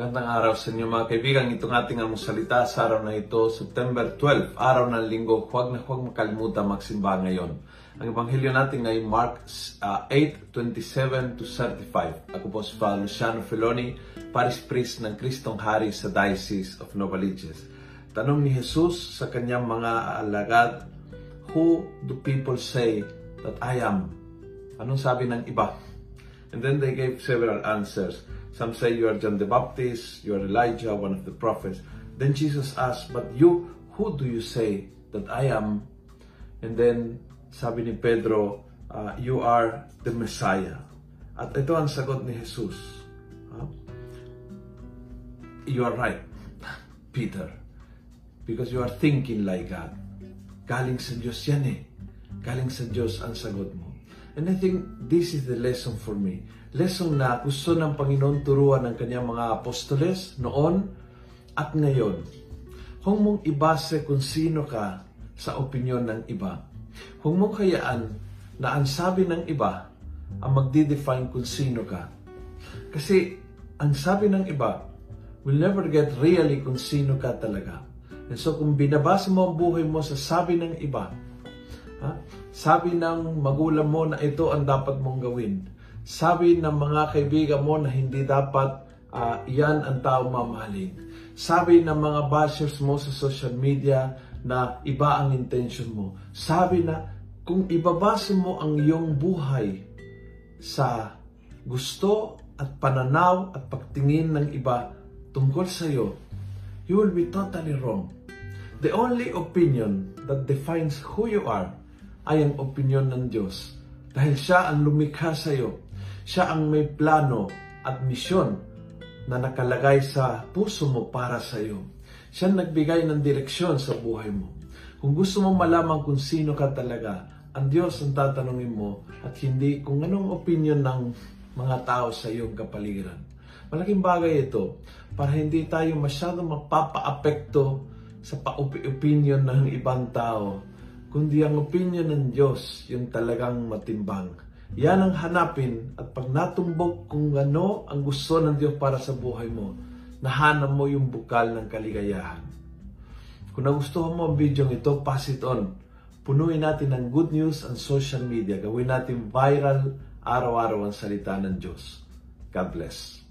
Magandang araw sa inyo mga kaibigan. Itong ating salita sa araw na ito, September 12, araw ng linggo. Huwag na huwag makalimutan magsimba ngayon. Ang ebanghelyo natin ay Mark uh, 8, 27 to 35. Ako po si Father Luciano Feloni, Paris Priest ng Kristong Hari sa Diocese of Novaliches. Tanong ni Jesus sa kanyang mga alagad, Who do people say that I am? Anong sabi ng iba? And then they gave several answers. Some say you are John the Baptist, you are Elijah, one of the prophets. Then Jesus asked, But you, who do you say that I am? And then sabi ni Pedro, uh, You are the Messiah. At ito ang sagot ni Jesus. Huh? You are right, Peter. Because you are thinking like God. Galing sa Diyos yan eh. Galing sa Diyos ang sagot mo. And I think this is the lesson for me. Lesson na gusto ng Panginoon turuan ng kanyang mga apostoles noon at ngayon. Kung mong ibase kung sino ka sa opinyon ng iba. Kung mong kayaan na ang sabi ng iba ang magdi-define kung sino ka. Kasi ang sabi ng iba will never get really kung sino ka talaga. And so kung binabasa mo ang buhay mo sa sabi ng iba, ha? sabi ng magulang mo na ito ang dapat mong gawin, sabi ng mga kaibigan mo na hindi dapat uh, yan ang tao mamahalin. Sabi ng mga bashers mo sa social media na iba ang intention mo. Sabi na kung ibabasa mo ang iyong buhay sa gusto at pananaw at pagtingin ng iba tungkol sa iyo, you will be totally wrong. The only opinion that defines who you are ay ang opinion ng Diyos. Dahil siya ang lumikha sa iyo. Siya ang may plano at misyon na nakalagay sa puso mo para sa iyo. Siya ang nagbigay ng direksyon sa buhay mo. Kung gusto mo malaman kung sino ka talaga, ang Diyos ang tatanungin mo at hindi kung anong opinion ng mga tao sa iyong kapaligiran. Malaking bagay ito para hindi tayo masyadong mapapa-apekto sa pa-opinion ng ibang tao, kundi ang opinion ng Diyos yung talagang matimbang. Yan ang hanapin at pag natumbok kung ano ang gusto ng Diyos para sa buhay mo, nahanap mo yung bukal ng kaligayahan. Kung nagustuhan mo ang video ito, pass it on. Punuin natin ng good news ang social media. Gawin natin viral araw-araw ang salita ng Diyos. God bless.